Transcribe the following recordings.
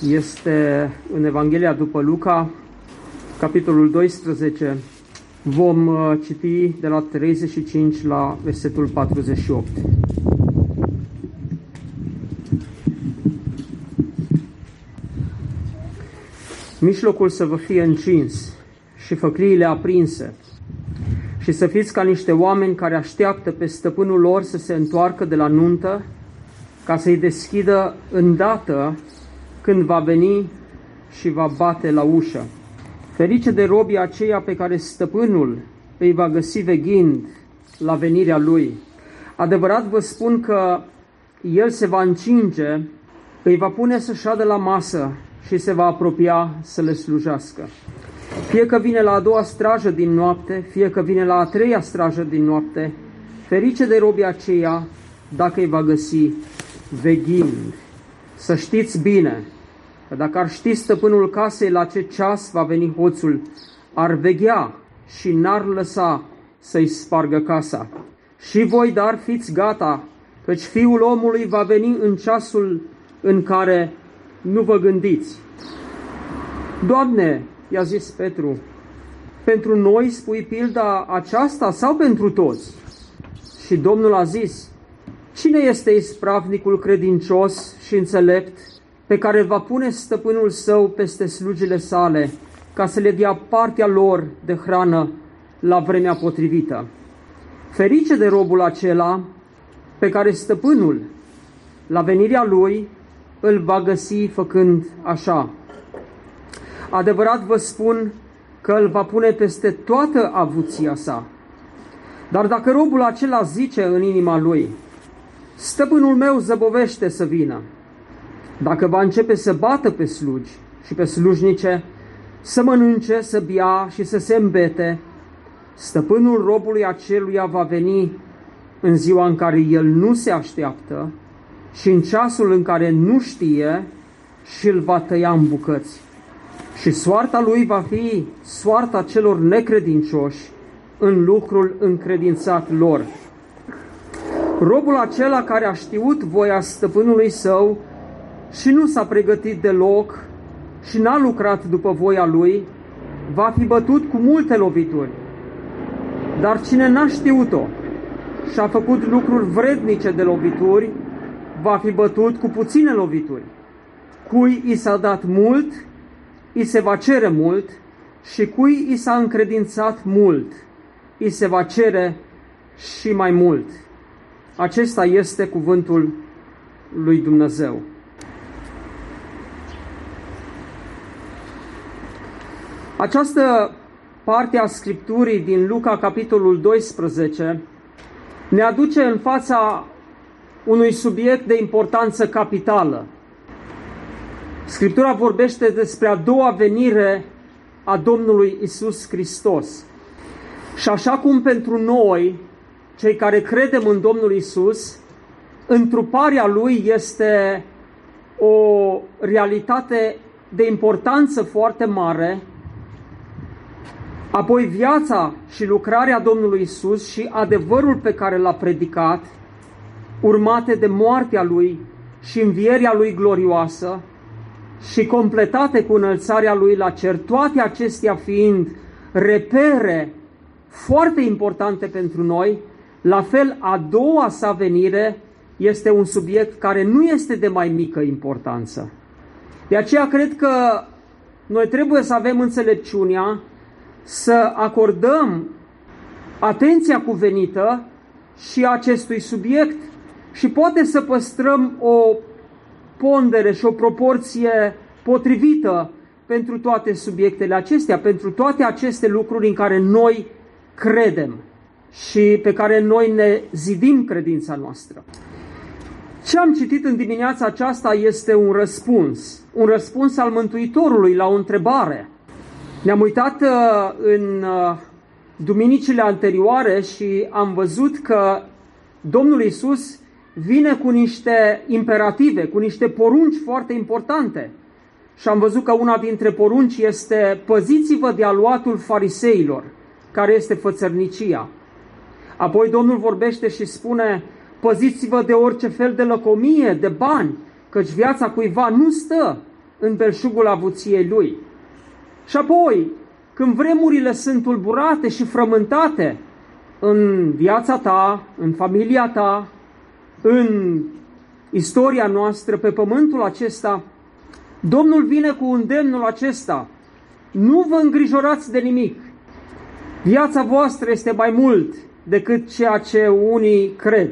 este în Evanghelia după Luca, capitolul 12. Vom uh, citi de la 35 la versetul 48. Mișlocul să vă fie încins și făcliile aprinse și să fiți ca niște oameni care așteaptă pe stăpânul lor să se întoarcă de la nuntă ca să-i deschidă îndată când va veni și va bate la ușă. Ferice de robii aceia pe care stăpânul îi va găsi veghind la venirea lui. Adevărat vă spun că el se va încinge, îi va pune să șadă la masă și se va apropia să le slujească. Fie că vine la a doua strajă din noapte, fie că vine la a treia strajă din noapte, ferice de robii aceia dacă îi va găsi veghind. Să știți bine că dacă ar ști stăpânul casei la ce ceas va veni hoțul, ar veghea și n-ar lăsa să-i spargă casa. Și voi, dar, fiți gata, căci fiul omului va veni în ceasul în care nu vă gândiți. Doamne, i-a zis Petru, pentru noi spui pilda aceasta sau pentru toți? Și Domnul a zis, cine este ispravnicul credincios și înțelept pe care va pune stăpânul său peste slugile sale, ca să le dea partea lor de hrană la vremea potrivită. Ferice de robul acela pe care stăpânul, la venirea lui, îl va găsi făcând așa. Adevărat vă spun că îl va pune peste toată avuția sa. Dar dacă robul acela zice în inima lui, stăpânul meu zăbovește să vină, dacă va începe să bată pe slugi și pe slujnice, să mănânce, să bia și să se îmbete, stăpânul robului aceluia va veni în ziua în care el nu se așteaptă și în ceasul în care nu știe și îl va tăia în bucăți. Și soarta lui va fi soarta celor necredincioși în lucrul încredințat lor. Robul acela care a știut voia stăpânului său și nu s-a pregătit deloc și n-a lucrat după voia lui, va fi bătut cu multe lovituri. Dar cine n-a știut-o și a făcut lucruri vrednice de lovituri, va fi bătut cu puține lovituri. Cui i s-a dat mult, i se va cere mult și cui i s-a încredințat mult, i se va cere și mai mult. Acesta este cuvântul lui Dumnezeu. Această parte a Scripturii din Luca, capitolul 12, ne aduce în fața unui subiect de importanță capitală. Scriptura vorbește despre a doua venire a Domnului Isus Hristos. Și așa cum pentru noi, cei care credem în Domnul Isus, întruparea Lui este o realitate de importanță foarte mare, Apoi viața și lucrarea Domnului Isus și adevărul pe care l-a predicat, urmate de moartea Lui și învierea Lui glorioasă și completate cu înălțarea Lui la cer, toate acestea fiind repere foarte importante pentru noi, la fel a doua sa venire este un subiect care nu este de mai mică importanță. De aceea cred că noi trebuie să avem înțelepciunea să acordăm atenția cuvenită și acestui subiect și poate să păstrăm o pondere și o proporție potrivită pentru toate subiectele acestea, pentru toate aceste lucruri în care noi credem și pe care noi ne zidim credința noastră. Ce am citit în dimineața aceasta este un răspuns, un răspuns al Mântuitorului la o întrebare. Ne-am uitat uh, în uh, duminicile anterioare și am văzut că Domnul Isus vine cu niște imperative, cu niște porunci foarte importante. Și am văzut că una dintre porunci este păziți-vă de aluatul fariseilor, care este fățărnicia. Apoi Domnul vorbește și spune, păziți-vă de orice fel de lăcomie, de bani, căci viața cuiva nu stă în belșugul avuției lui. Și apoi, când vremurile sunt tulburate și frământate în viața ta, în familia ta, în istoria noastră, pe pământul acesta, Domnul vine cu îndemnul acesta. Nu vă îngrijorați de nimic. Viața voastră este mai mult decât ceea ce unii cred.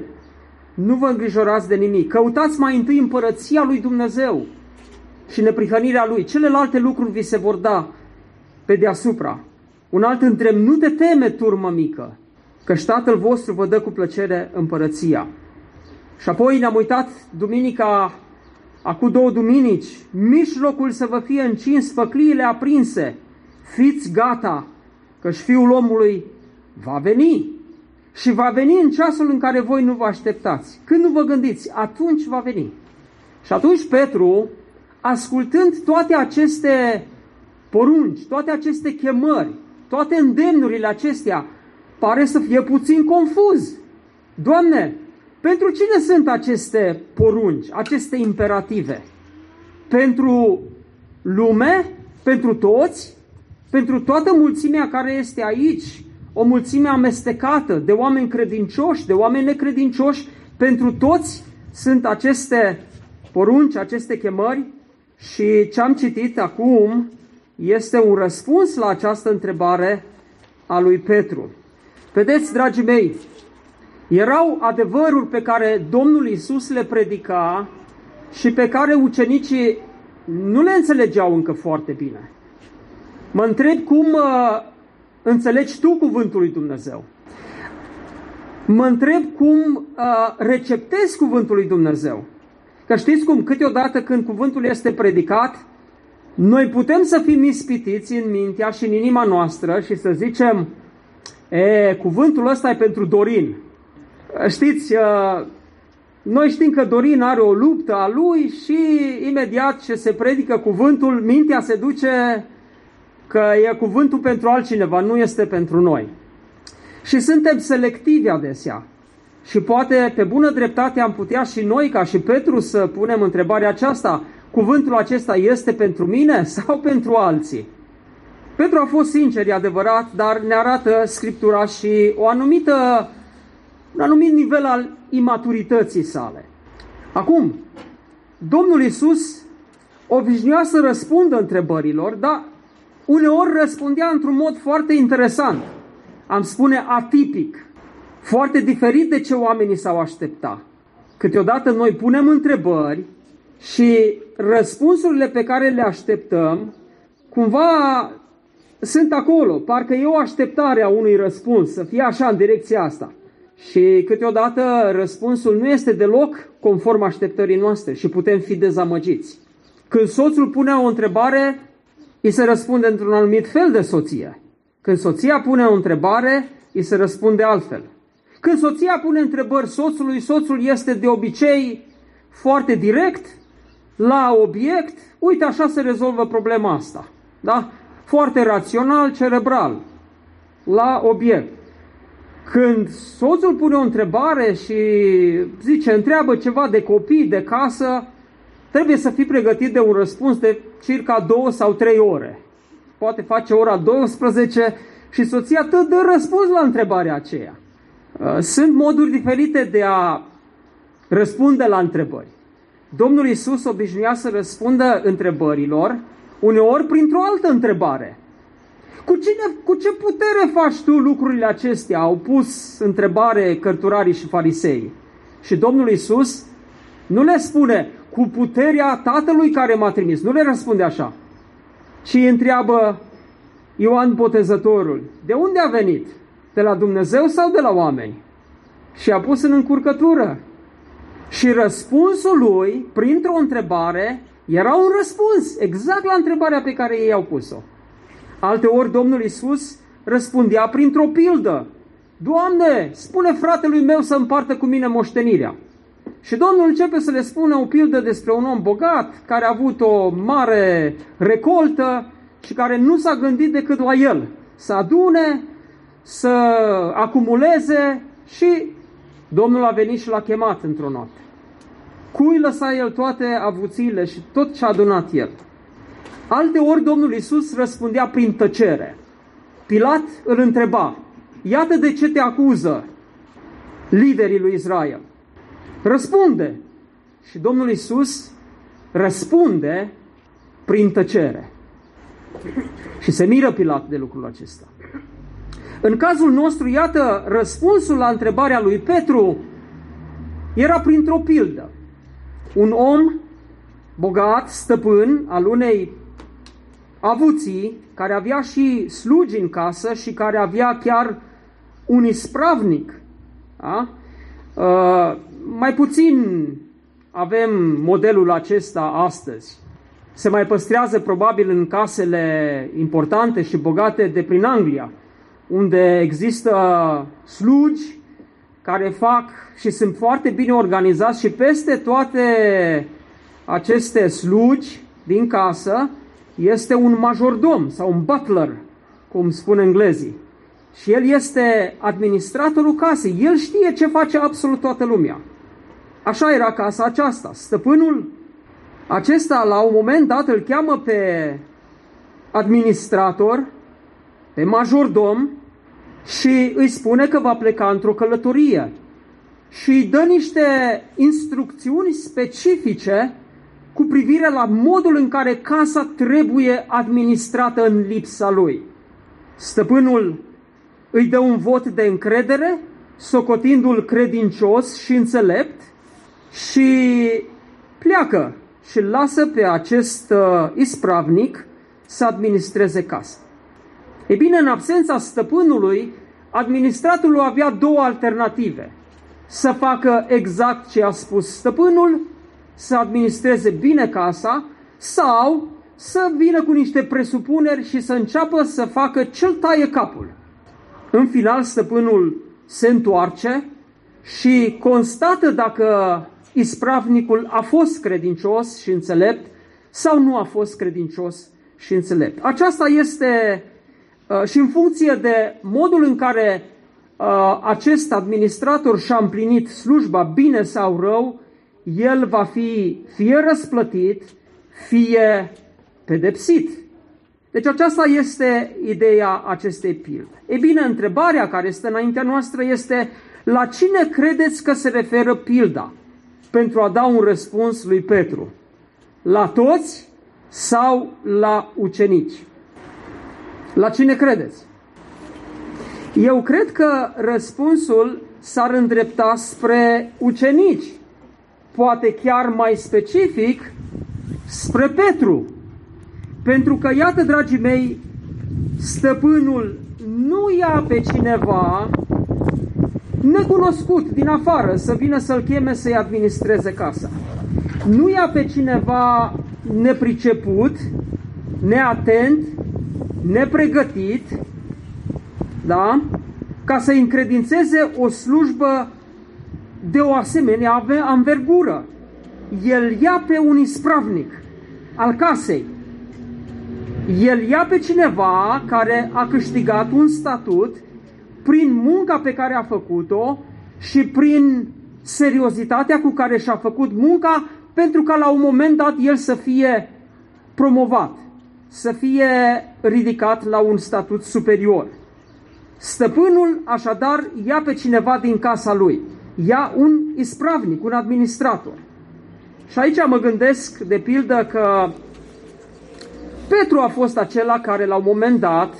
Nu vă îngrijorați de nimic. Căutați mai întâi împărăția lui Dumnezeu și neprihănirea lui. Celelalte lucruri vi se vor da pe deasupra. Un alt întreb, nu te teme, turmă mică, că Tatăl vostru vă dă cu plăcere împărăția. Și apoi ne-am uitat duminica, acum două duminici, mijlocul să vă fie încins, făcliile aprinse, fiți gata, și Fiul omului va veni. Și va veni în ceasul în care voi nu vă așteptați. Când nu vă gândiți, atunci va veni. Și atunci Petru, ascultând toate aceste porunci, toate aceste chemări, toate îndemnurile acestea, pare să fie puțin confuz. Doamne, pentru cine sunt aceste porunci, aceste imperative? Pentru lume? Pentru toți? Pentru toată mulțimea care este aici? O mulțime amestecată de oameni credincioși, de oameni necredincioși? Pentru toți sunt aceste porunci, aceste chemări? Și ce am citit acum este un răspuns la această întrebare a lui Petru. Vedeți, dragii mei, erau adevăruri pe care Domnul Isus le predica și pe care ucenicii nu le înțelegeau încă foarte bine. Mă întreb cum uh, înțelegi tu cuvântul lui Dumnezeu. Mă întreb cum uh, receptezi cuvântul lui Dumnezeu. Că știți cum, câteodată când cuvântul este predicat, noi putem să fim ispitiți în mintea și în inima noastră și să zicem, e, cuvântul ăsta e pentru Dorin. Știți, noi știm că Dorin are o luptă a lui și imediat ce se predică cuvântul, mintea se duce că e cuvântul pentru altcineva, nu este pentru noi. Și suntem selectivi adesea. Și poate pe bună dreptate am putea și noi, ca și Petru, să punem întrebarea aceasta cuvântul acesta este pentru mine sau pentru alții? Petru a fost sincer, e adevărat, dar ne arată Scriptura și o anumită, un anumit nivel al imaturității sale. Acum, Domnul Isus obișnuia să răspundă întrebărilor, dar uneori răspundea într-un mod foarte interesant. Am spune atipic, foarte diferit de ce oamenii s-au aștepta. Câteodată noi punem întrebări și răspunsurile pe care le așteptăm, cumva sunt acolo. Parcă e o așteptare a unui răspuns, să fie așa în direcția asta. Și câteodată răspunsul nu este deloc conform așteptării noastre și putem fi dezamăgiți. Când soțul pune o întrebare, îi se răspunde într-un anumit fel de soție. Când soția pune o întrebare, îi se răspunde altfel. Când soția pune întrebări soțului, soțul este de obicei foarte direct, la obiect, uite așa se rezolvă problema asta. Da? Foarte rațional, cerebral, la obiect. Când soțul pune o întrebare și zice, întreabă ceva de copii, de casă, trebuie să fii pregătit de un răspuns de circa două sau trei ore. Poate face ora 12 și soția tot dă răspuns la întrebarea aceea. Sunt moduri diferite de a răspunde la întrebări. Domnul Isus obișnuia să răspundă întrebărilor, uneori printr-o altă întrebare. Cu, cine, cu ce putere faci tu lucrurile acestea? Au pus întrebare cărturarii și farisei. Și Domnul Isus nu le spune cu puterea Tatălui care m-a trimis. Nu le răspunde așa. Ci întreabă Ioan Botezătorul, de unde a venit? De la Dumnezeu sau de la oameni? Și a pus în încurcătură Și răspunsul lui, printr-o întrebare, era un răspuns exact la întrebarea pe care ei au pus-o. Alte ori Domnul Isus răspundea printr-o pildă. Doamne, spune fratelui meu să împartă cu mine moștenirea. Și Domnul începe să le spună o pildă despre un om bogat care a avut o mare recoltă și care nu s-a gândit decât la el. Să adune, să acumuleze și Domnul a venit și l-a chemat într-o noapte. Cui lăsa el toate avuțiile și tot ce a adunat el? Alte ori Domnul Isus răspundea prin tăcere. Pilat îl întreba, iată de ce te acuză liderii lui Israel. Răspunde. Și Domnul Isus răspunde prin tăcere. Și se miră Pilat de lucrul acesta. În cazul nostru, iată, răspunsul la întrebarea lui Petru era printr-o pildă. Un om bogat, stăpân al unei avuții, care avea și slugi în casă și care avea chiar un ispravnic. Da? Uh, mai puțin avem modelul acesta astăzi. Se mai păstrează probabil în casele importante și bogate de prin Anglia, unde există slugi care fac și sunt foarte bine organizați și peste toate aceste slugi din casă este un majordom sau un butler, cum spun englezii. Și el este administratorul casei. El știe ce face absolut toată lumea. Așa era casa aceasta. Stăpânul acesta, la un moment dat, îl cheamă pe administrator, pe majordom, și îi spune că va pleca într-o călătorie. Și îi dă niște instrucțiuni specifice cu privire la modul în care casa trebuie administrată în lipsa lui. Stăpânul îi dă un vot de încredere, socotindu-l credincios și înțelept, și pleacă și lasă pe acest uh, ispravnic să administreze casa. E bine, în absența stăpânului, administratorul avea două alternative. Să facă exact ce a spus stăpânul, să administreze bine casa, sau să vină cu niște presupuneri și să înceapă să facă cel taie capul. În final, stăpânul se întoarce și constată dacă ispravnicul a fost credincios și înțelept sau nu a fost credincios și înțelept. Aceasta este uh, și în funcție de modul în care uh, acest administrator și-a împlinit slujba bine sau rău, el va fi fie răsplătit, fie pedepsit. Deci aceasta este ideea acestei pilde. E bine, întrebarea care este înaintea noastră este la cine credeți că se referă pilda? pentru a da un răspuns lui Petru. La toți sau la ucenici? La cine credeți? Eu cred că răspunsul s-ar îndrepta spre ucenici, poate chiar mai specific spre Petru. Pentru că, iată, dragii mei, stăpânul nu ia pe cineva necunoscut din afară să vină să-l cheme să-i administreze casa. Nu ia pe cineva nepriceput, neatent, nepregătit, da? ca să încredințeze o slujbă de o asemenea anvergură. El ia pe un ispravnic al casei. El ia pe cineva care a câștigat un statut prin munca pe care a făcut-o și prin seriozitatea cu care și-a făcut munca, pentru ca la un moment dat el să fie promovat, să fie ridicat la un statut superior. Stăpânul, așadar, ia pe cineva din casa lui, ia un ispravnic, un administrator. Și aici mă gândesc, de pildă, că Petru a fost acela care, la un moment dat,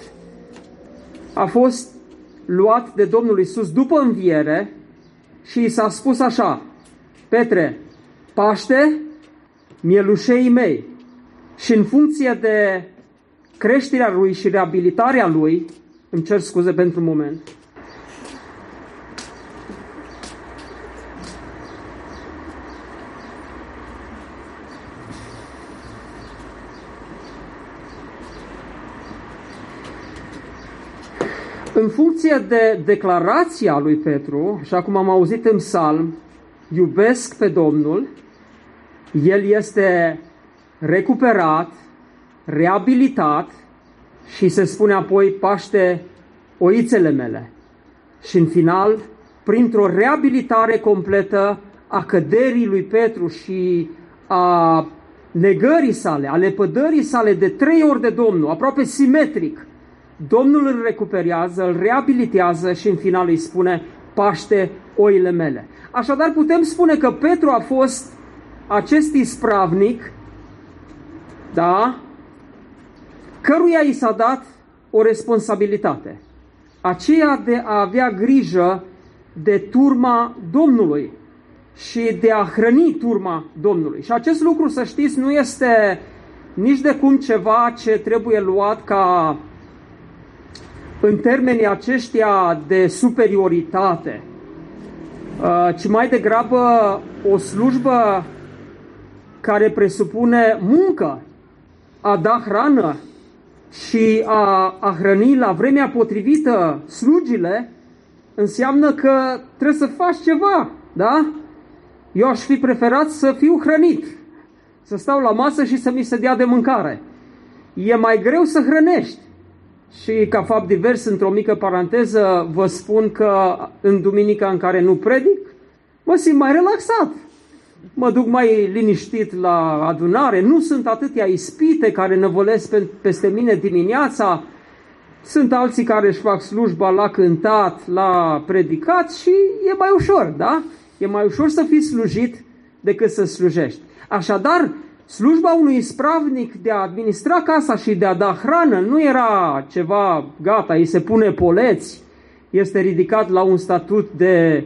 a fost luat de Domnul Isus după înviere și și s-a spus așa, Petre, paște mielușei mei și în funcție de creșterea lui și reabilitarea lui, îmi cer scuze pentru un moment, în funcție de declarația lui Petru, așa cum am auzit în psalm, iubesc pe Domnul, el este recuperat, reabilitat și se spune apoi paște oițele mele. Și în final, printr-o reabilitare completă a căderii lui Petru și a negării sale, a lepădării sale de trei ori de Domnul, aproape simetric, Domnul îl recuperează, îl reabilitează și în final îi spune, paște oile mele. Așadar putem spune că Petru a fost acest ispravnic, da, căruia i s-a dat o responsabilitate, aceea de a avea grijă de turma Domnului și de a hrăni turma Domnului. Și acest lucru, să știți, nu este nici de cum ceva ce trebuie luat ca în termenii aceștia de superioritate, uh, ci mai degrabă o slujbă care presupune muncă, a da hrană și a, a hrăni la vremea potrivită slugile, înseamnă că trebuie să faci ceva, da? Eu aș fi preferat să fiu hrănit, să stau la masă și să mi se dea de mâncare. E mai greu să hrănești. Și ca fapt divers, într-o mică paranteză, vă spun că în duminica în care nu predic, mă simt mai relaxat. Mă duc mai liniștit la adunare, nu sunt atâtea ispite care năvălesc peste mine dimineața, sunt alții care își fac slujba la cântat, la predicat și e mai ușor, da? E mai ușor să fii slujit decât să slujești. Așadar, Slujba unui spravnic de a administra casa și de a da hrană nu era ceva gata, îi se pune poleți, este ridicat la un statut de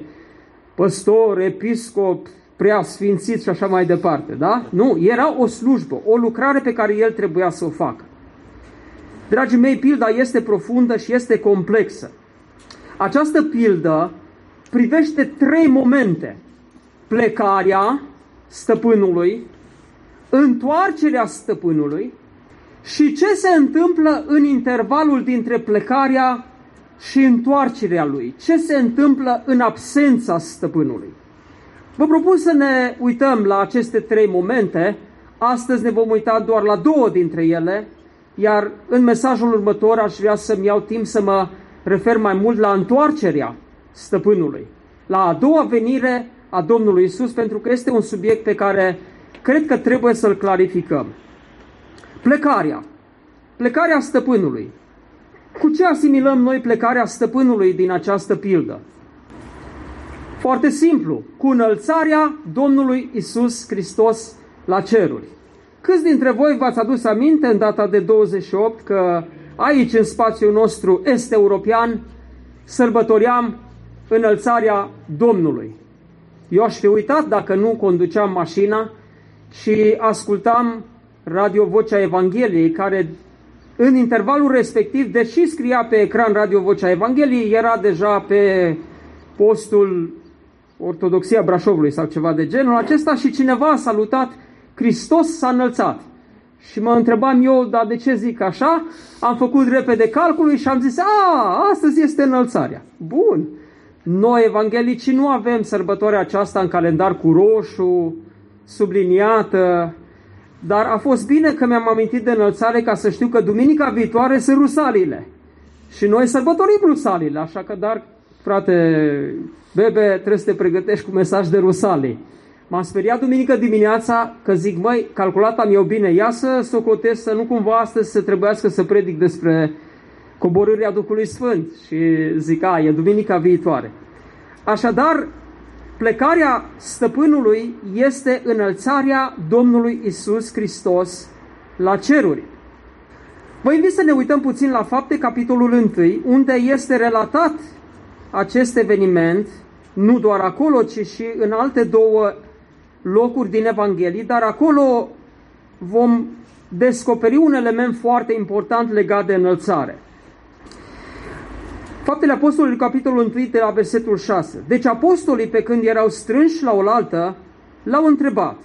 păstor, episcop, preasfințit și așa mai departe, da? Nu, era o slujbă, o lucrare pe care el trebuia să o facă. Dragii mei, pilda este profundă și este complexă. Această pildă privește trei momente. Plecarea stăpânului, întoarcerea stăpânului și ce se întâmplă în intervalul dintre plecarea și întoarcerea lui. Ce se întâmplă în absența stăpânului. Vă propun să ne uităm la aceste trei momente. Astăzi ne vom uita doar la două dintre ele, iar în mesajul următor aș vrea să-mi iau timp să mă refer mai mult la întoarcerea stăpânului, la a doua venire a Domnului Isus, pentru că este un subiect pe care cred că trebuie să-l clarificăm. Plecarea. Plecarea stăpânului. Cu ce asimilăm noi plecarea stăpânului din această pildă? Foarte simplu, cu înălțarea Domnului Isus Hristos la ceruri. Câți dintre voi v-ați adus aminte în data de 28 că aici, în spațiul nostru est-european, sărbătoream înălțarea Domnului. Eu aș fi uitat dacă nu conduceam mașina și ascultam Radio Vocea Evangheliei, care în intervalul respectiv, deși scria pe ecran Radio Vocea Evangheliei, era deja pe postul Ortodoxia Brașovului sau ceva de genul acesta și cineva a salutat Hristos s-a înălțat. Și mă întrebam eu, dar de ce zic așa? Am făcut repede calculul și am zis, a, astăzi este înălțarea. Bun. Noi, evanghelicii, nu avem sărbătoarea aceasta în calendar cu roșu, subliniată, dar a fost bine că mi-am amintit de înălțare ca să știu că duminica viitoare sunt rusalile. Și noi sărbătorim rusalile, așa că, dar, frate, bebe, trebuie să te pregătești cu mesaj de rusalii. M-am speriat duminică dimineața că zic, măi, calculata mi-o bine, ia să socotesc să nu cumva astăzi să trebuiască să predic despre coborârea Duhului Sfânt. Și zic, a, e duminica viitoare. Așadar, Plecarea stăpânului este înălțarea Domnului Isus Hristos la ceruri. Vă invit să ne uităm puțin la fapte, capitolul 1, unde este relatat acest eveniment, nu doar acolo, ci și în alte două locuri din Evanghelie, dar acolo vom descoperi un element foarte important legat de înălțare. Faptele Apostolului, capitolul 1, de la versetul 6. Deci apostolii, pe când erau strânși la oaltă, l-au întrebat,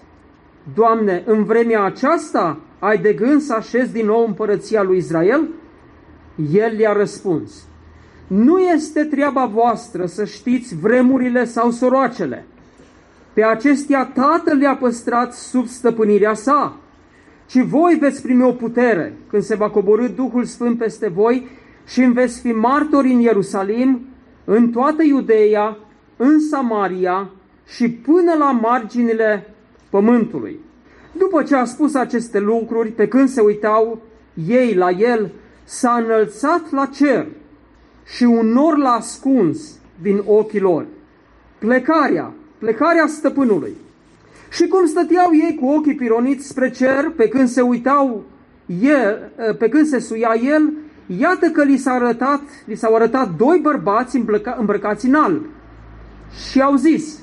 Doamne, în vremea aceasta ai de gând să așezi din nou împărăția lui Israel? El le-a răspuns, Nu este treaba voastră să știți vremurile sau soroacele. Pe acestea Tatăl le-a păstrat sub stăpânirea sa. Și voi veți primi o putere când se va coborâ Duhul Sfânt peste voi și îmi veți fi martori în Ierusalim, în toată Iudeea, în Samaria și până la marginile pământului. După ce a spus aceste lucruri, pe când se uitau ei la el, s-a înălțat la cer și un nor l-a ascuns din ochii lor. Plecarea, plecarea stăpânului. Și cum stăteau ei cu ochii pironiți spre cer, pe când se uitau el, pe când se suia el, iată că li, s-a arătat, li s-au arătat doi bărbați îmbrăca, îmbrăcați în alb. Și au zis,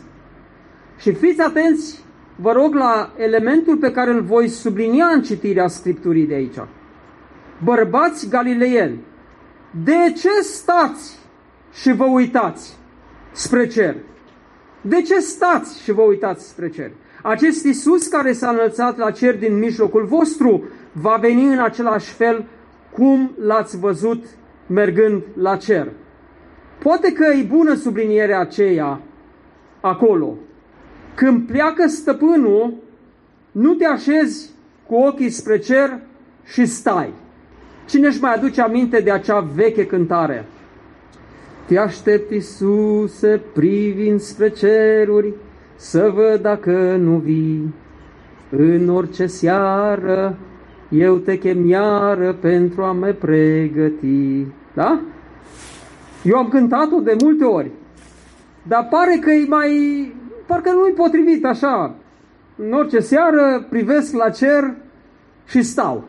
și fiți atenți, vă rog, la elementul pe care îl voi sublinia în citirea Scripturii de aici. Bărbați galileieni, de ce stați și vă uitați spre cer? De ce stați și vă uitați spre cer? Acest Isus care s-a înălțat la cer din mijlocul vostru va veni în același fel cum l-ați văzut mergând la cer. Poate că e bună sublinierea aceea acolo. Când pleacă stăpânul, nu te așezi cu ochii spre cer și stai. Cine își mai aduce aminte de acea veche cântare? Te aștept, Iisuse, privind spre ceruri, să văd dacă nu vii. În orice seară eu te chem iară pentru a mă pregăti. Da? Eu am cântat-o de multe ori, dar pare că e mai... parcă nu-i potrivit așa. În orice seară privesc la cer și stau.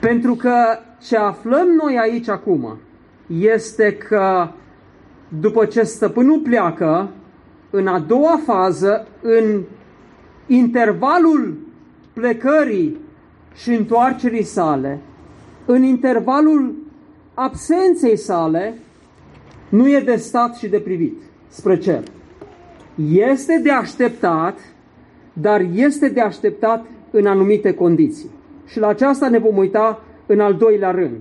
Pentru că ce aflăm noi aici acum este că după ce stăpânul pleacă, în a doua fază, în intervalul plecării și întoarcerii sale, în intervalul absenței sale, nu e de stat și de privit spre cer. Este de așteptat, dar este de așteptat în anumite condiții. Și la aceasta ne vom uita în al doilea rând.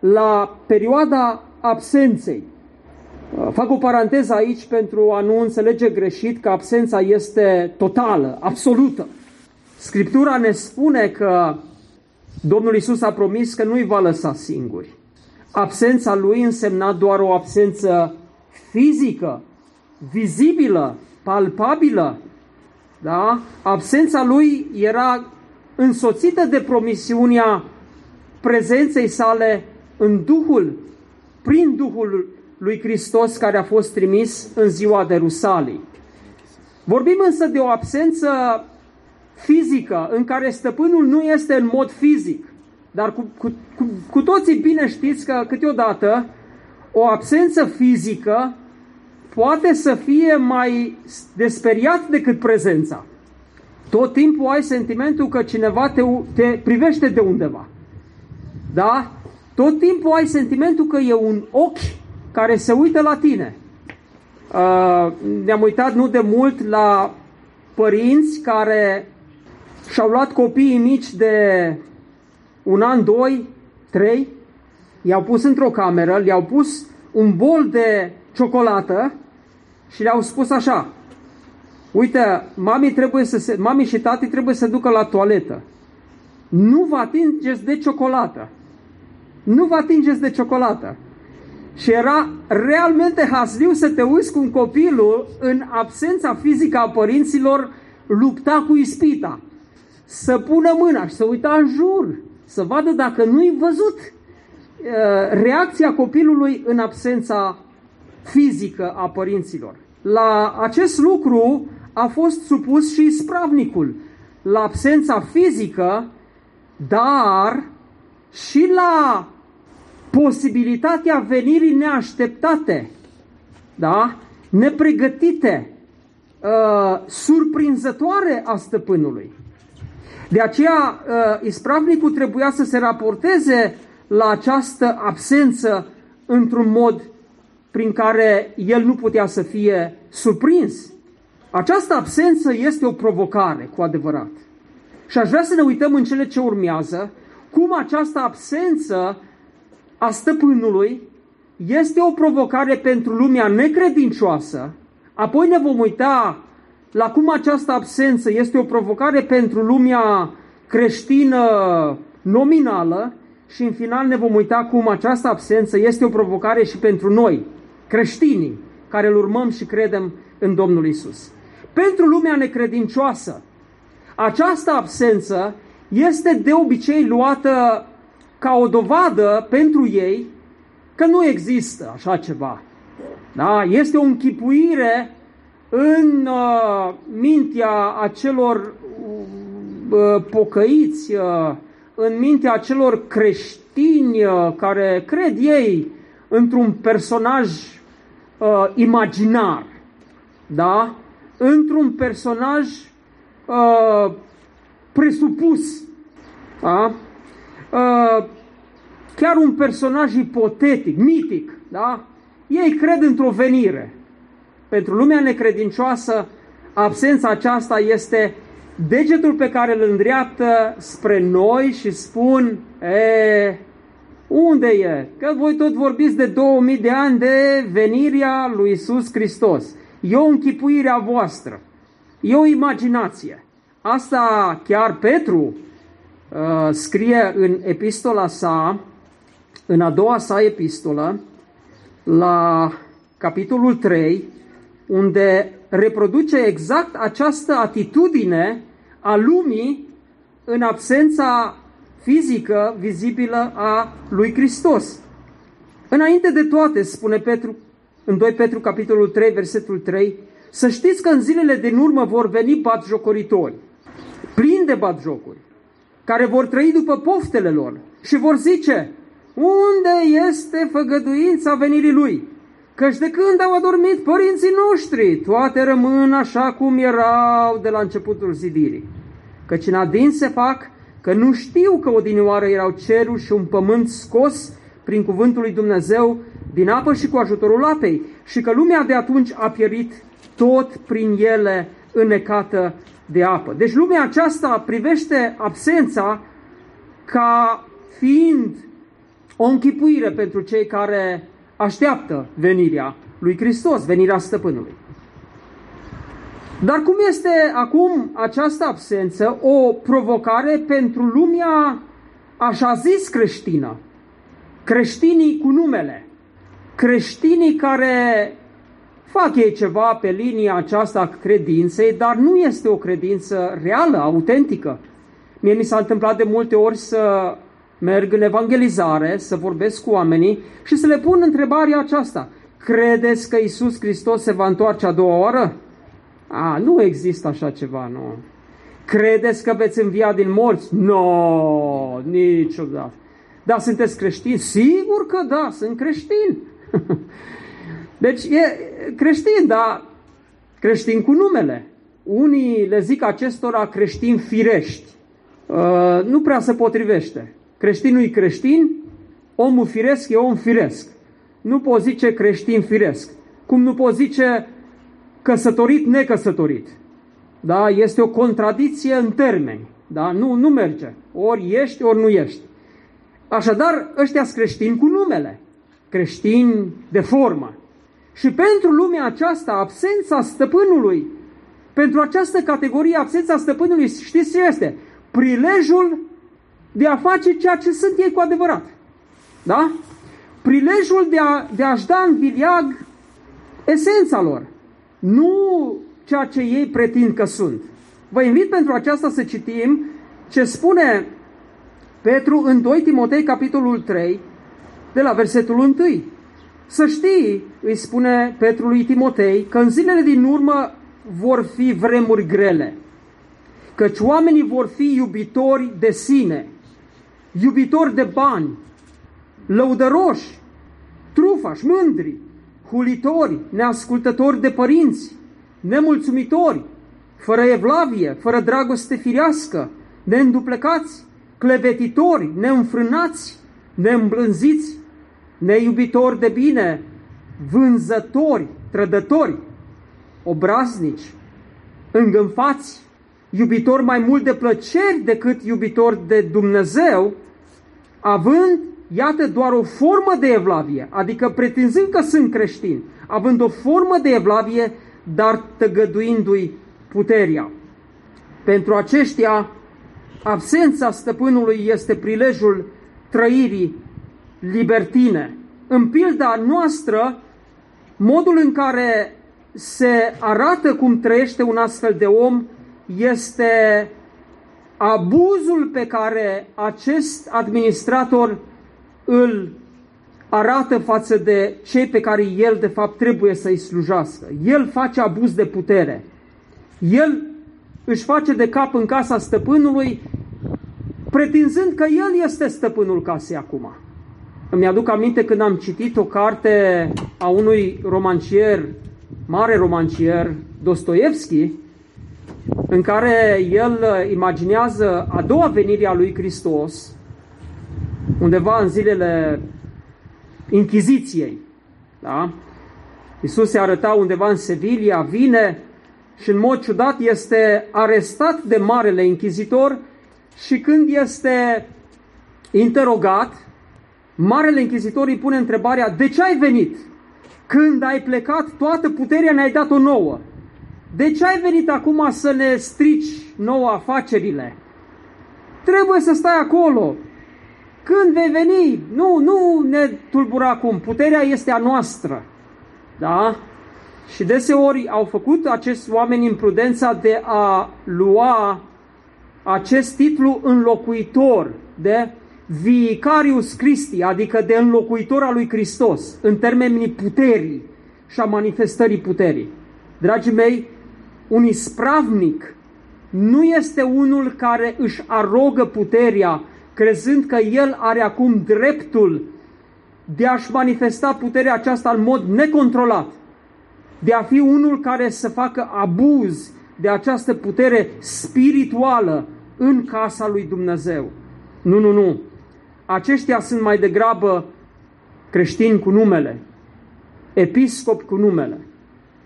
La perioada absenței, Fac o paranteză aici pentru a nu înțelege greșit că absența este totală, absolută. Scriptura ne spune că Domnul Isus a promis că nu îi va lăsa singuri. Absența lui însemna doar o absență fizică, vizibilă, palpabilă. Da? Absența lui era însoțită de promisiunea prezenței sale în Duhul, prin Duhul lui Hristos care a fost trimis în ziua de Rusalii. Vorbim însă de o absență fizică în care stăpânul nu este în mod fizic. Dar cu, cu, cu, cu toții bine știți că câteodată o absență fizică poate să fie mai desperiat decât prezența. Tot timpul ai sentimentul că cineva te, te privește de undeva. Da? Tot timpul ai sentimentul că e un ochi care se uită la tine. Uh, ne-am uitat nu de mult la părinți care și-au luat copiii mici de un an, doi, trei, i-au pus într-o cameră, le-au pus un bol de ciocolată și le-au spus așa, uite, mami, trebuie să se, mami și tati trebuie să ducă la toaletă. Nu vă atingeți de ciocolată. Nu vă atingeți de ciocolată. Și era realmente hasliu să te uiți cum copilul, în absența fizică a părinților, lupta cu ispita. Să pună mâna și să uita în jur, să vadă dacă nu-i văzut uh, reacția copilului în absența fizică a părinților. La acest lucru a fost supus și spravnicul, la absența fizică, dar și la posibilitatea venirii neașteptate, da? nepregătite, uh, surprinzătoare a stăpânului. De aceea, uh, ispravnicul trebuia să se raporteze la această absență într-un mod prin care el nu putea să fie surprins. Această absență este o provocare, cu adevărat. Și aș vrea să ne uităm în cele ce urmează, cum această absență a stăpânului este o provocare pentru lumea necredincioasă, apoi ne vom uita la cum această absență este o provocare pentru lumea creștină nominală și în final ne vom uita cum această absență este o provocare și pentru noi, creștinii, care îl urmăm și credem în Domnul Isus. Pentru lumea necredincioasă, această absență este de obicei luată ca o dovadă pentru ei că nu există așa ceva. Da? Este o închipuire în uh, mintea acelor uh, pocăiți, uh, în mintea acelor creștini uh, care cred ei într-un personaj uh, imaginar, da? Într-un personaj uh, presupus, da? uh, chiar un personaj ipotetic, mitic, da? ei cred într-o venire. Pentru lumea necredincioasă, absența aceasta este degetul pe care îl îndreaptă spre noi și spun, e, unde e? Că voi tot vorbiți de 2000 de ani de venirea lui Isus Hristos. E o închipuire a voastră. E o imaginație. Asta chiar Petru uh, scrie în epistola sa, în a doua sa epistolă, la capitolul 3, unde reproduce exact această atitudine a lumii în absența fizică vizibilă a lui Hristos. Înainte de toate, spune Petru, în 2 Petru capitolul 3, versetul 3, să știți că în zilele din urmă vor veni batjocoritori, plini de batjocuri, care vor trăi după poftele lor și vor zice, unde este făgăduința venirii lui? Căci de când au adormit părinții noștri, toate rămân așa cum erau de la începutul zidirii. Căci în adin se fac că nu știu că odinioară erau cerul și un pământ scos prin cuvântul lui Dumnezeu din apă și cu ajutorul apei și că lumea de atunci a pierit tot prin ele înnecată de apă. Deci lumea aceasta privește absența ca fiind o închipuire pentru cei care așteaptă venirea lui Hristos, venirea stăpânului. Dar cum este acum această absență o provocare pentru lumea așa zis creștină? Creștinii cu numele, creștinii care fac ei ceva pe linia aceasta a credinței, dar nu este o credință reală, autentică. Mie mi s-a întâmplat de multe ori să merg în evangelizare, să vorbesc cu oamenii și să le pun întrebarea aceasta. Credeți că Isus Hristos se va întoarce a doua oară? A, nu există așa ceva, nu. Credeți că veți învia din morți? Nu, no, niciodată. Da, sunteți creștini? Sigur că da, sunt creștin. deci e creștin, dar creștin cu numele. Unii le zic acestora creștini firești. Uh, nu prea se potrivește. Creștinul e creștin, omul firesc e om firesc. Nu poți zice creștin firesc. Cum nu poți zice căsătorit, necăsătorit. Da? Este o contradicție în termeni. Da? Nu, nu merge. Ori ești, ori nu ești. Așadar, ăștia sunt creștini cu numele. Creștini de formă. Și pentru lumea aceasta, absența stăpânului, pentru această categorie, absența stăpânului, știți ce este? Prilejul de a face ceea ce sunt ei cu adevărat. Da? Prilejul de, a, de a-și da în viliag esența lor nu ceea ce ei pretind că sunt. Vă invit pentru aceasta să citim ce spune Petru în 2 Timotei, capitolul 3, de la versetul 1. Să știi, îi spune Petru lui Timotei, că în zilele din urmă vor fi vremuri grele, căci oamenii vor fi iubitori de sine, iubitori de bani, lăudăroși, trufași, mândri, hulitori, neascultători de părinți, nemulțumitori, fără evlavie, fără dragoste firească, neînduplecați, clevetitori, neînfrânați, neîmblânziți, neiubitori de bine, vânzători, trădători, obraznici, îngânfați, iubitori mai mult de plăceri decât iubitori de Dumnezeu, având, iată, doar o formă de evlavie, adică pretinzând că sunt creștini, având o formă de evlavie, dar tăgăduindu-i puterea. Pentru aceștia, absența stăpânului este prilejul trăirii libertine. În pilda noastră, modul în care se arată cum trăiește un astfel de om este abuzul pe care acest administrator îl arată față de cei pe care el de fapt trebuie să-i slujească. El face abuz de putere. El își face de cap în casa stăpânului, pretinzând că el este stăpânul casei acum. Îmi aduc aminte când am citit o carte a unui romancier, mare romancier, Dostoevski, în care el imaginează a doua venire a lui Hristos, undeva în zilele Inchiziției. Da? Iisus se arăta undeva în Sevilla, vine și în mod ciudat este arestat de marele închizitor și când este interogat, marele închizitor îi pune întrebarea, de ce ai venit? Când ai plecat, toată puterea ne-ai dat-o nouă. De ce ai venit acum să ne strici nouă afacerile? Trebuie să stai acolo. Când vei veni, nu, nu ne tulbura acum, puterea este a noastră. Da? Și deseori au făcut acești oameni imprudența de a lua acest titlu înlocuitor de Vicarius Christi, adică de înlocuitor al lui Hristos, în termenii puterii și a manifestării puterii. Dragii mei, un ispravnic nu este unul care își arogă puterea, crezând că el are acum dreptul de a-și manifesta puterea aceasta în mod necontrolat, de a fi unul care să facă abuz de această putere spirituală în casa lui Dumnezeu. Nu, nu, nu. Aceștia sunt mai degrabă creștini cu numele, episcopi cu numele,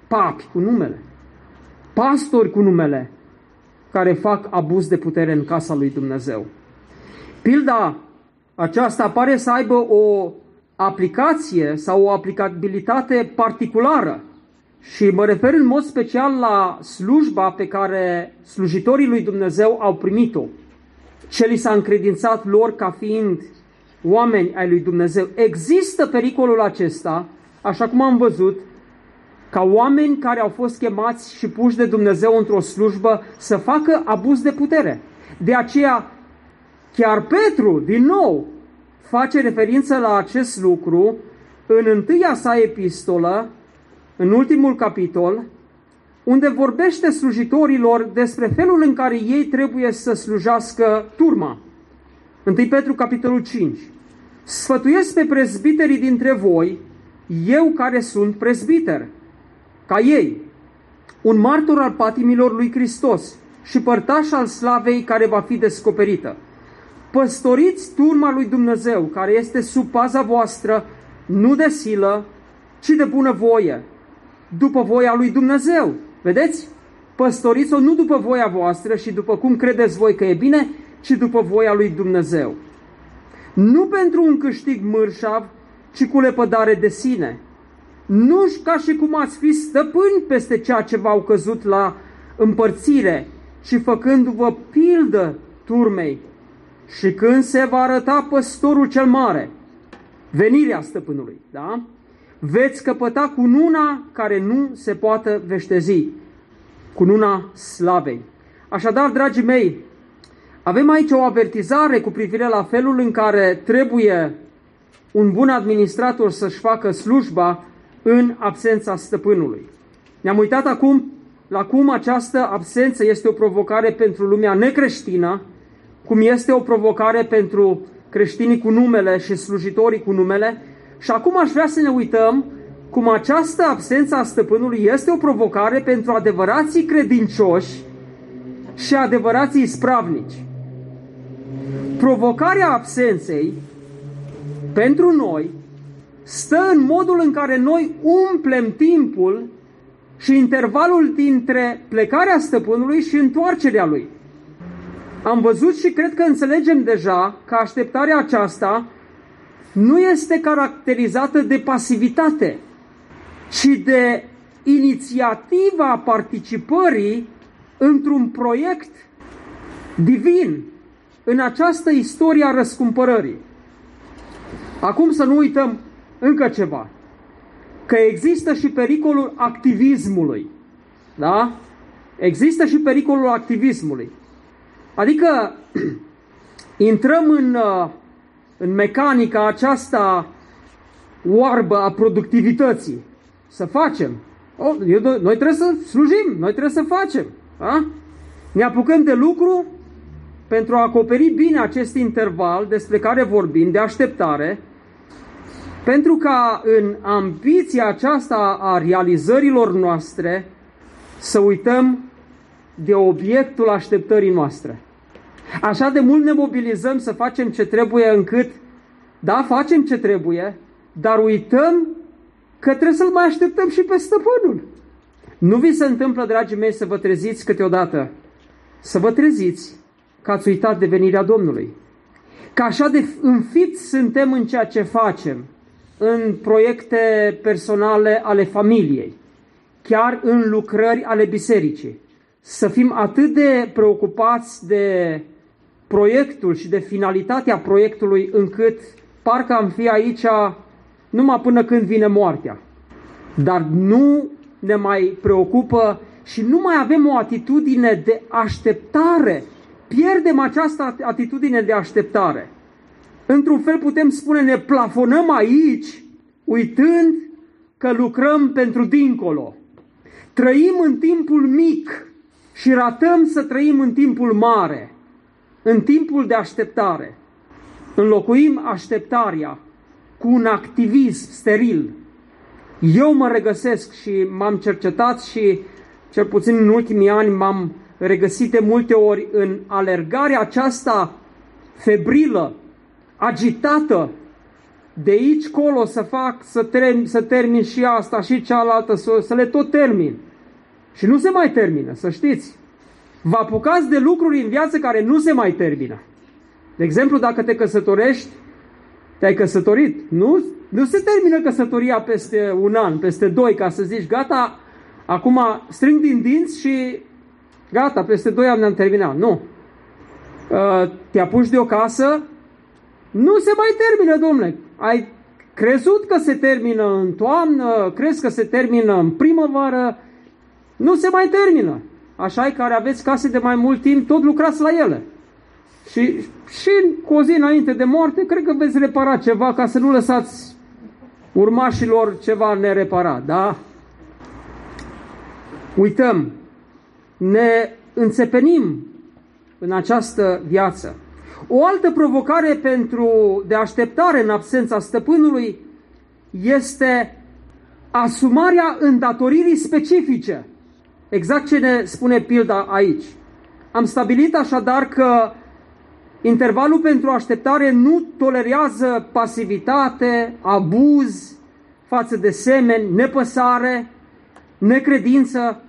papi cu numele, pastori cu numele, care fac abuz de putere în casa lui Dumnezeu. Pilda aceasta pare să aibă o aplicație sau o aplicabilitate particulară și mă refer în mod special la slujba pe care slujitorii lui Dumnezeu au primit-o. Ce li s-a încredințat lor ca fiind oameni ai lui Dumnezeu. Există pericolul acesta, așa cum am văzut, ca oameni care au fost chemați și puși de Dumnezeu într-o slujbă să facă abuz de putere. De aceea, chiar Petru, din nou, face referință la acest lucru în întâia sa epistolă, în ultimul capitol, unde vorbește slujitorilor despre felul în care ei trebuie să slujească turma. 1 Petru, capitolul 5. Sfătuiesc pe prezbiterii dintre voi, eu care sunt prezbiter, ca ei, un martor al patimilor lui Hristos și părtaș al slavei care va fi descoperită. Păstoriți turma lui Dumnezeu, care este sub paza voastră, nu de silă, ci de bună voie, după voia lui Dumnezeu. Vedeți? Păstoriți-o nu după voia voastră și după cum credeți voi că e bine, ci după voia lui Dumnezeu. Nu pentru un câștig mărșav, ci cu lepădare de sine. Nu ca și cum ați fi stăpâni peste ceea ce v-au căzut la împărțire, ci făcându-vă pildă turmei. Și când se va arăta păstorul cel mare, venirea stăpânului, da? Veți căpăta cununa care nu se poate veștezi, cununa slavei. Așadar, dragii mei, avem aici o avertizare cu privire la felul în care trebuie un bun administrator să-și facă slujba în absența stăpânului. Ne-am uitat acum la cum această absență este o provocare pentru lumea necreștină, cum este o provocare pentru creștinii cu numele și slujitorii cu numele, și acum aș vrea să ne uităm cum această absență a stăpânului este o provocare pentru adevărații credincioși și adevărații spravnici. Provocarea absenței pentru noi stă în modul în care noi umplem timpul și intervalul dintre plecarea stăpânului și întoarcerea lui. Am văzut și cred că înțelegem deja că așteptarea aceasta nu este caracterizată de pasivitate, ci de inițiativa participării într-un proiect divin în această istorie a răscumpărării. Acum să nu uităm încă ceva, că există și pericolul activismului. Da? Există și pericolul activismului. Adică intrăm în, uh, în mecanica aceasta oarbă a productivității. Să facem. Oh, eu, noi trebuie să slujim, noi trebuie să facem. Da? Ne apucăm de lucru pentru a acoperi bine acest interval despre care vorbim, de așteptare, pentru ca în ambiția aceasta a realizărilor noastre să uităm de obiectul așteptării noastre. Așa de mult ne mobilizăm să facem ce trebuie încât, da, facem ce trebuie, dar uităm că trebuie să-L mai așteptăm și pe stăpânul. Nu vi se întâmplă, dragii mei, să vă treziți câteodată, să vă treziți că ați uitat de venirea Domnului. Că așa de înfiți suntem în ceea ce facem, în proiecte personale ale familiei, chiar în lucrări ale bisericii. Să fim atât de preocupați de proiectul și de finalitatea proiectului încât parcă am fi aici numai până când vine moartea. Dar nu ne mai preocupă și nu mai avem o atitudine de așteptare. Pierdem această atitudine de așteptare. Într-un fel putem spune, ne plafonăm aici, uitând că lucrăm pentru dincolo. Trăim în timpul mic și ratăm să trăim în timpul mare, în timpul de așteptare. Înlocuim așteptarea cu un activism steril. Eu mă regăsesc și m-am cercetat și cel puțin în ultimii ani m-am regăsit de multe ori în alergarea aceasta febrilă, agitată, de aici colo să fac, să, termin, să termin și asta și cealaltă, să, să le tot termin. Și nu se mai termină, să știți. Vă apucați de lucruri în viață care nu se mai termină. De exemplu, dacă te căsătorești, te-ai căsătorit, nu, nu se termină căsătoria peste un an, peste doi, ca să zici, gata, acum strâng din dinți și gata, peste doi ani ne-am terminat. Nu. Uh, te apuci de o casă, nu se mai termină, domnule. Ai crezut că se termină în toamnă, crezi că se termină în primăvară, nu se mai termină. Așa e care aveți case de mai mult timp, tot lucrați la ele. Și, și cu o zi înainte de moarte, cred că veți repara ceva ca să nu lăsați urmașilor ceva nereparat, da? Uităm, ne înțepenim în această viață. O altă provocare pentru de așteptare în absența stăpânului este asumarea îndatoririi specifice. Exact ce ne spune pilda aici. Am stabilit așadar că intervalul pentru așteptare nu tolerează pasivitate, abuz față de semeni, nepăsare, necredință.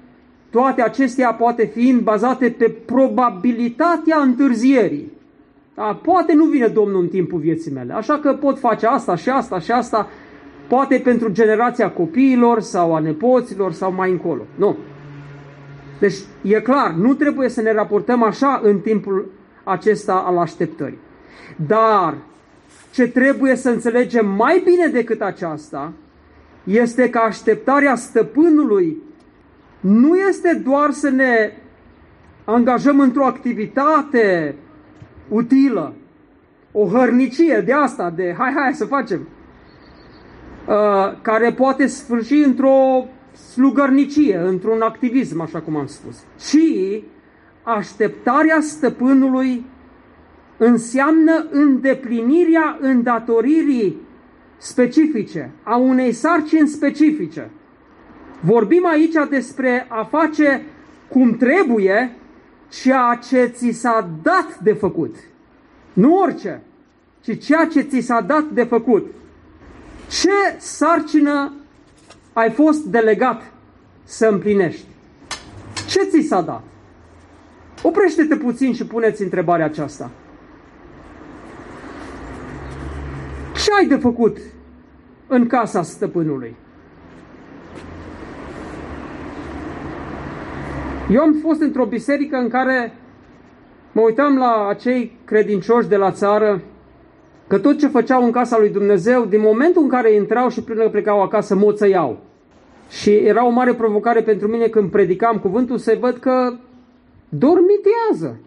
Toate acestea poate fi bazate pe probabilitatea întârzierii. Da, poate nu vine Domnul în timpul vieții mele, așa că pot face asta și asta și asta, poate pentru generația copiilor sau a nepoților sau mai încolo. Nu. Deci e clar, nu trebuie să ne raportăm așa în timpul acesta al așteptării. Dar ce trebuie să înțelegem mai bine decât aceasta este că așteptarea stăpânului nu este doar să ne angajăm într-o activitate utilă, o hărnicie de asta, de hai, hai să facem, uh, care poate sfârși într-o slugărnicie, într-un activism, așa cum am spus, ci așteptarea stăpânului înseamnă îndeplinirea îndatoririi specifice, a unei sarcini specifice. Vorbim aici despre a face cum trebuie ceea ce ți s-a dat de făcut. Nu orice, ci ceea ce ți s-a dat de făcut. Ce sarcină ai fost delegat să împlinești? Ce ți s-a dat? Oprește-te puțin și puneți întrebarea aceasta. Ce ai de făcut în casa stăpânului? Eu am fost într-o biserică în care mă uitam la acei credincioși de la țară că tot ce făceau în casa lui Dumnezeu, din momentul în care intrau și până plecau acasă, moțăiau. Și era o mare provocare pentru mine când predicam cuvântul să văd că dormitează.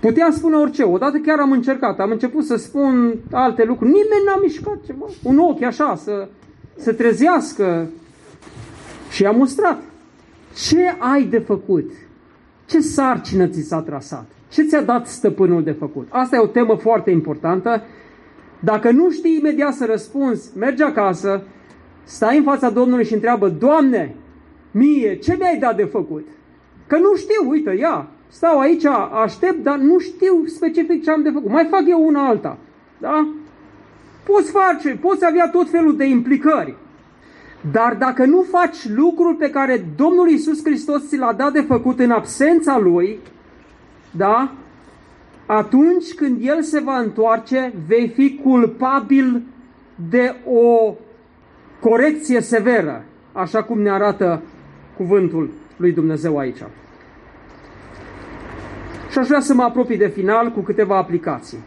Puteam spune orice. Odată chiar am încercat. Am început să spun alte lucruri. Nimeni n-a mișcat ceva. Un ochi așa, să, să trezească. Și am mustrat. Ce ai de făcut? Ce sarcină ți s-a trasat? Ce ți-a dat stăpânul de făcut? Asta e o temă foarte importantă. Dacă nu știi imediat să răspunzi, mergi acasă, stai în fața Domnului și întreabă, Doamne, mie, ce mi-ai dat de făcut? Că nu știu, uite, ia, stau aici, aștept, dar nu știu specific ce am de făcut. Mai fac eu una alta, da? Poți face, poți avea tot felul de implicări. Dar dacă nu faci lucrul pe care Domnul Isus Hristos ți l-a dat de făcut în absența Lui, da? Atunci când El se va întoarce, vei fi culpabil de o corecție severă, așa cum ne arată cuvântul lui Dumnezeu aici. Și aș vrea să mă apropii de final cu câteva aplicații.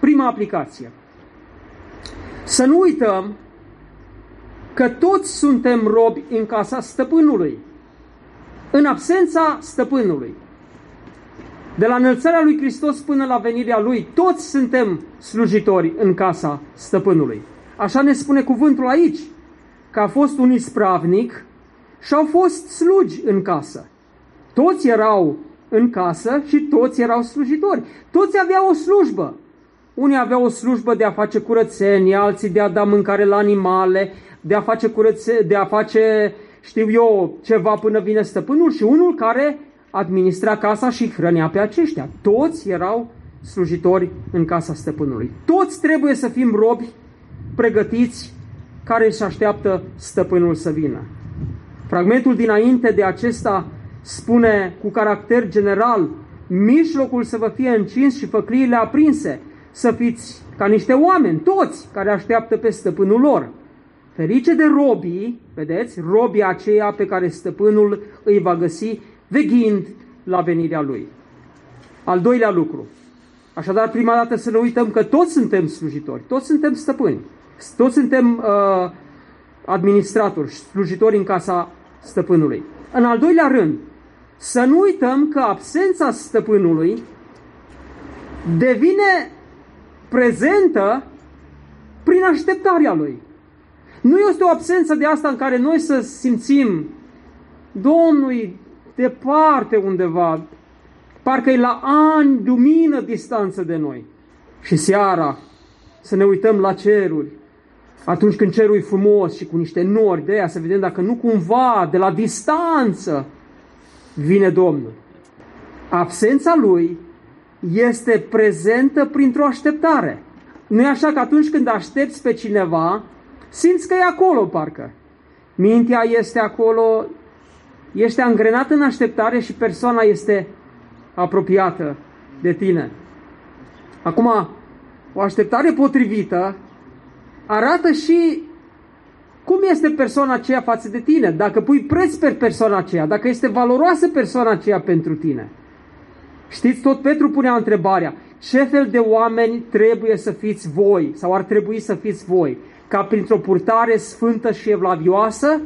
Prima aplicație. Să nu uităm că toți suntem robi în casa stăpânului, în absența stăpânului. De la înălțarea lui Hristos până la venirea lui, toți suntem slujitori în casa stăpânului. Așa ne spune cuvântul aici, că a fost un ispravnic și au fost slugi în casă. Toți erau în casă și toți erau slujitori. Toți aveau o slujbă. Unii aveau o slujbă de a face curățenie, alții de a da mâncare la animale, de a face curățe, de a face, știu eu, ceva până vine stăpânul și unul care administra casa și hrănea pe aceștia. Toți erau slujitori în casa stăpânului. Toți trebuie să fim robi pregătiți care își așteaptă stăpânul să vină. Fragmentul dinainte de acesta spune cu caracter general, mijlocul să vă fie încins și făcliile aprinse, să fiți ca niște oameni, toți care așteaptă pe stăpânul lor. Ferice de robii, vedeți, robii aceia pe care stăpânul îi va găsi veghind la venirea lui. Al doilea lucru. Așadar, prima dată să ne uităm că toți suntem slujitori, toți suntem stăpâni, toți suntem uh, administratori, slujitori în casa stăpânului. În al doilea rând, să nu uităm că absența stăpânului devine prezentă prin așteptarea lui. Nu este o absență de asta în care noi să simțim Domnul departe undeva, parcă e la ani lumină distanță de noi. Și seara să ne uităm la ceruri, atunci când cerul e frumos și cu niște nori de aia, să vedem dacă nu cumva, de la distanță, vine Domnul. Absența Lui este prezentă printr-o așteptare. Nu e așa că atunci când aștepți pe cineva, simți că e acolo parcă. Mintea este acolo, ești angrenat în așteptare și persoana este apropiată de tine. Acum, o așteptare potrivită arată și cum este persoana aceea față de tine, dacă pui preț pe persoana aceea, dacă este valoroasă persoana aceea pentru tine. Știți, tot Petru punea întrebarea, ce fel de oameni trebuie să fiți voi, sau ar trebui să fiți voi, ca printr-o purtare sfântă și evlavioasă,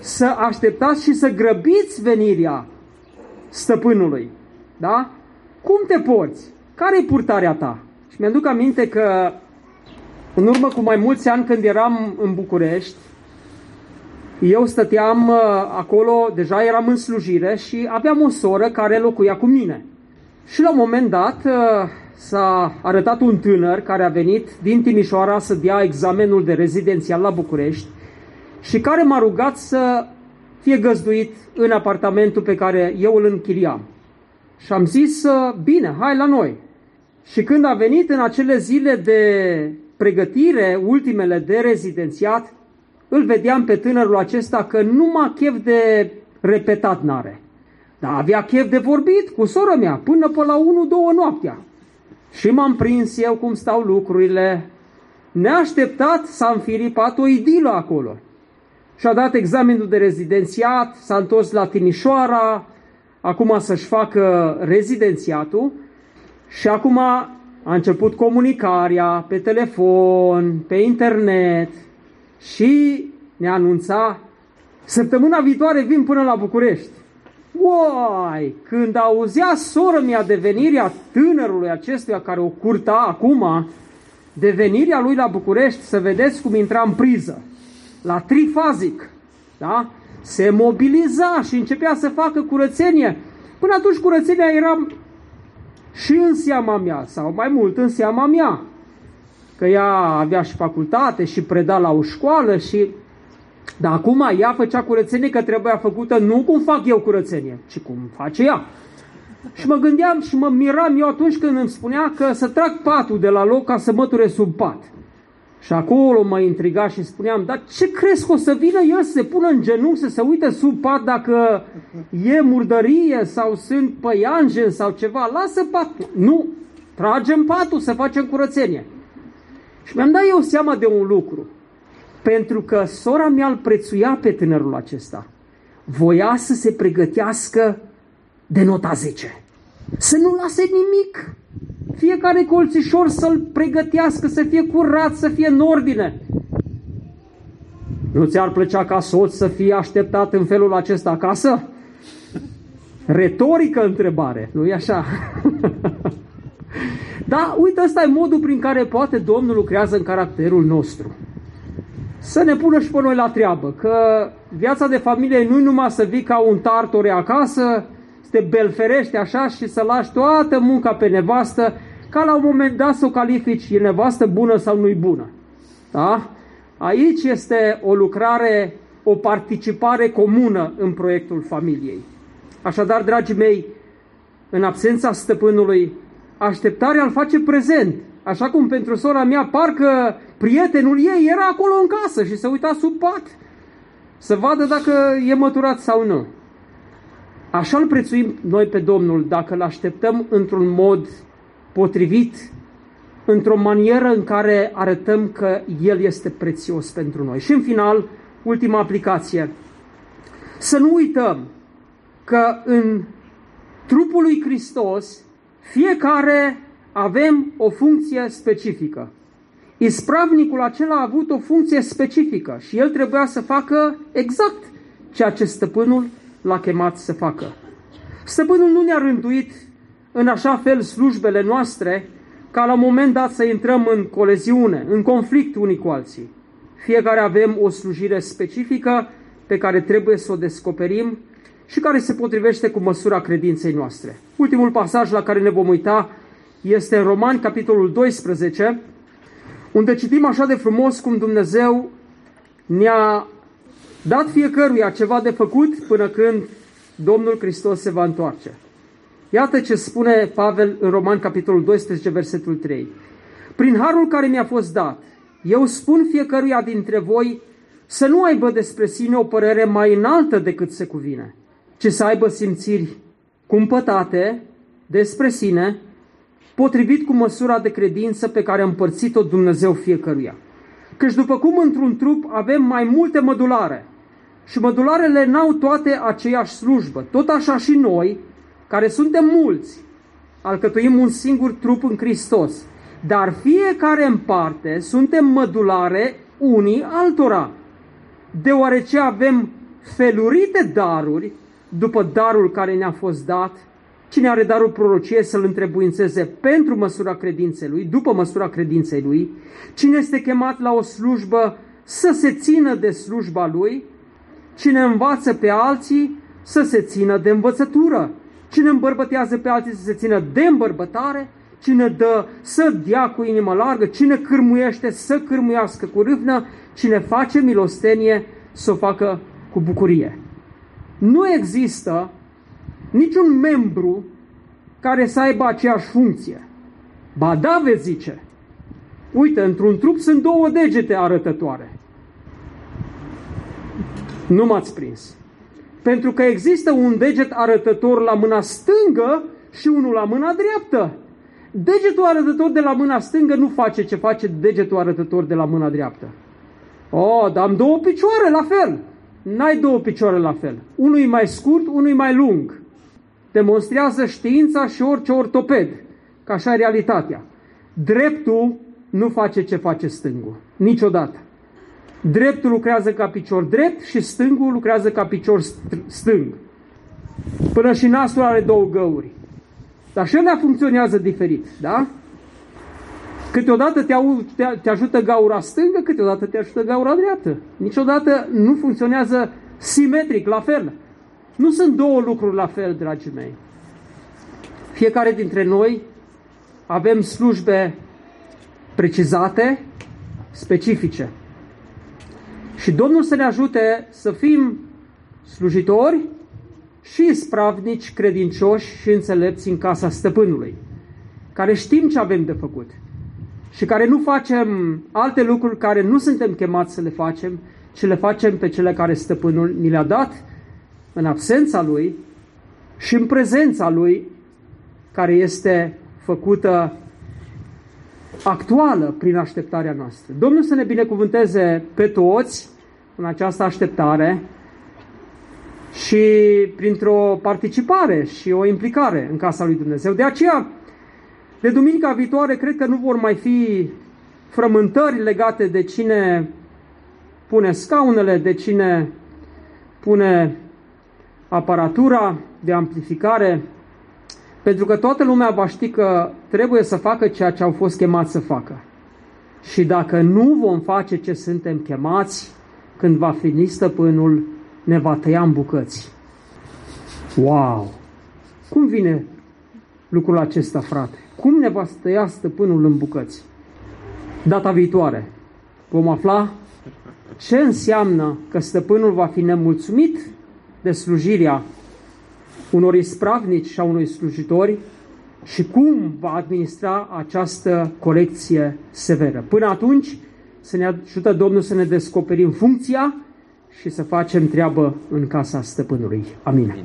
să așteptați și să grăbiți venirea stăpânului. Da? Cum te porți? Care e purtarea ta? Și mi-aduc aminte că în urmă cu mai mulți ani când eram în București, eu stăteam uh, acolo, deja eram în slujire și aveam o soră care locuia cu mine. Și la un moment dat uh, s-a arătat un tânăr care a venit din Timișoara să dea examenul de rezidențial la București și care m-a rugat să fie găzduit în apartamentul pe care eu îl închiriam. Și am zis, uh, bine, hai la noi. Și când a venit în acele zile de pregătire, ultimele de rezidențiat, îl vedeam pe tânărul acesta că numai chef de repetat n-are. Dar avea chef de vorbit cu sora mea până pe la 1-2 noaptea. Și m-am prins eu cum stau lucrurile. Neașteptat s-a înfiripat o idilă acolo. Și-a dat examenul de rezidențiat, s-a întors la Timișoara, acum să-și facă rezidențiatul și acum a început comunicarea pe telefon, pe internet și ne anunța săptămâna viitoare vin până la București. Uai, când auzea soră mea de venirea tânărului acestuia care o curta acum, de venirea lui la București, să vedeți cum intra în priză, la trifazic, da? se mobiliza și începea să facă curățenie. Până atunci curățenia era și în seama mea, sau mai mult în seama mea, că ea avea și facultate și preda la o școală și dar acum ea făcea curățenie că trebuia făcută nu cum fac eu curățenie, ci cum face ea. Și mă gândeam și mă miram eu atunci când îmi spunea că să trag patul de la loc ca să măture sub pat. Și acolo mă intriga și spuneam, dar ce crezi că o să vină el să se pună în genunchi, să se uite sub pat dacă e murdărie sau sunt păianjen sau ceva? Lasă patul. Nu, tragem patul să facem curățenie. Și mi-am dat eu seama de un lucru. Pentru că sora mea îl prețuia pe tânărul acesta. Voia să se pregătească de nota 10. Să nu lase nimic. Fiecare colțișor să-l pregătească, să fie curat, să fie în ordine. Nu ți-ar plăcea ca soț să fie așteptat în felul acesta acasă? Retorică întrebare, nu-i așa? da, uite, ăsta e modul prin care poate Domnul lucrează în caracterul nostru să ne pună și pe noi la treabă, că viața de familie nu numai să vii ca un tartore acasă, să te belferești așa și să lași toată munca pe nevastă, ca la un moment dat să o califici, e nevastă bună sau nu-i bună. Da? Aici este o lucrare, o participare comună în proiectul familiei. Așadar, dragii mei, în absența stăpânului, așteptarea îl face prezent. Așa cum pentru sora mea, parcă prietenul ei era acolo în casă și se uita sub pat să vadă dacă e măturat sau nu. Așa îl prețuim noi pe Domnul dacă îl așteptăm într-un mod potrivit, într-o manieră în care arătăm că El este prețios pentru noi. Și în final, ultima aplicație. Să nu uităm că în trupul lui Hristos fiecare avem o funcție specifică. Ispravnicul acela a avut o funcție specifică și el trebuia să facă exact ceea ce stăpânul l-a chemat să facă. Stăpânul nu ne-a rânduit în așa fel slujbele noastre ca la un moment dat să intrăm în coleziune, în conflict unii cu alții. Fiecare avem o slujire specifică pe care trebuie să o descoperim și care se potrivește cu măsura credinței noastre. Ultimul pasaj la care ne vom uita este în Romani, capitolul 12, unde citim așa de frumos cum Dumnezeu ne-a dat fiecăruia ceva de făcut până când Domnul Hristos se va întoarce. Iată ce spune Pavel în Roman, capitolul 12, versetul 3. Prin harul care mi-a fost dat, eu spun fiecăruia dintre voi să nu aibă despre sine o părere mai înaltă decât se cuvine, ci să aibă simțiri cumpătate despre sine, potrivit cu măsura de credință pe care a împărțit-o Dumnezeu fiecăruia. Căci după cum într-un trup avem mai multe mădulare și mădularele n-au toate aceeași slujbă, tot așa și noi, care suntem mulți, alcătuim un singur trup în Hristos, dar fiecare în parte suntem mădulare unii altora, deoarece avem felurite daruri după darul care ne-a fost dat Cine are darul prorocie să-l întrebuințeze pentru măsura credinței lui, după măsura credinței lui. Cine este chemat la o slujbă să se țină de slujba lui. Cine învață pe alții să se țină de învățătură. Cine îmbărbătează pe alții să se țină de îmbărbătare. Cine dă să dea cu inimă largă. Cine cârmuiește să cârmuiască cu râvnă. Cine face milostenie să o facă cu bucurie. Nu există niciun membru care să aibă aceeași funcție. Ba da, veți zice, uite, într-un trup sunt două degete arătătoare. Nu m-ați prins. Pentru că există un deget arătător la mâna stângă și unul la mâna dreaptă. Degetul arătător de la mâna stângă nu face ce face degetul arătător de la mâna dreaptă. Oh, dar am două picioare la fel. N-ai două picioare la fel. Unul e mai scurt, unul e mai lung. Demonstrează știința și orice ortoped. Că așa e realitatea. Dreptul nu face ce face stângul. Niciodată. Dreptul lucrează ca picior drept și stângul lucrează ca picior stâng. Până și nasul are două găuri. Dar și ăla funcționează diferit, da? Câteodată te, au, te, te ajută gaura stângă, câteodată te ajută gaura dreaptă. Niciodată nu funcționează simetric, la fel. Nu sunt două lucruri la fel, dragii mei. Fiecare dintre noi avem slujbe precizate, specifice. Și Domnul să ne ajute să fim slujitori și spravnici, credincioși și înțelepți în casa stăpânului, care știm ce avem de făcut și care nu facem alte lucruri care nu suntem chemați să le facem, ci le facem pe cele care stăpânul ni le-a dat în absența lui și în prezența lui, care este făcută actuală prin așteptarea noastră. Domnul să ne binecuvânteze pe toți în această așteptare și printr-o participare și o implicare în casa lui Dumnezeu. De aceea, de duminica viitoare, cred că nu vor mai fi frământări legate de cine pune scaunele, de cine pune aparatura de amplificare, pentru că toată lumea va ști că trebuie să facă ceea ce au fost chemați să facă. Și dacă nu vom face ce suntem chemați, când va fi stăpânul, ne va tăia în bucăți. Wow! Cum vine lucrul acesta, frate? Cum ne va tăia stăpânul în bucăți? Data viitoare vom afla ce înseamnă că stăpânul va fi nemulțumit de slujirea unor ispravnici și a unui slujitori și cum va administra această colecție severă. Până atunci, să ne ajută Domnul să ne descoperim funcția și să facem treabă în casa stăpânului. Amin. Amin.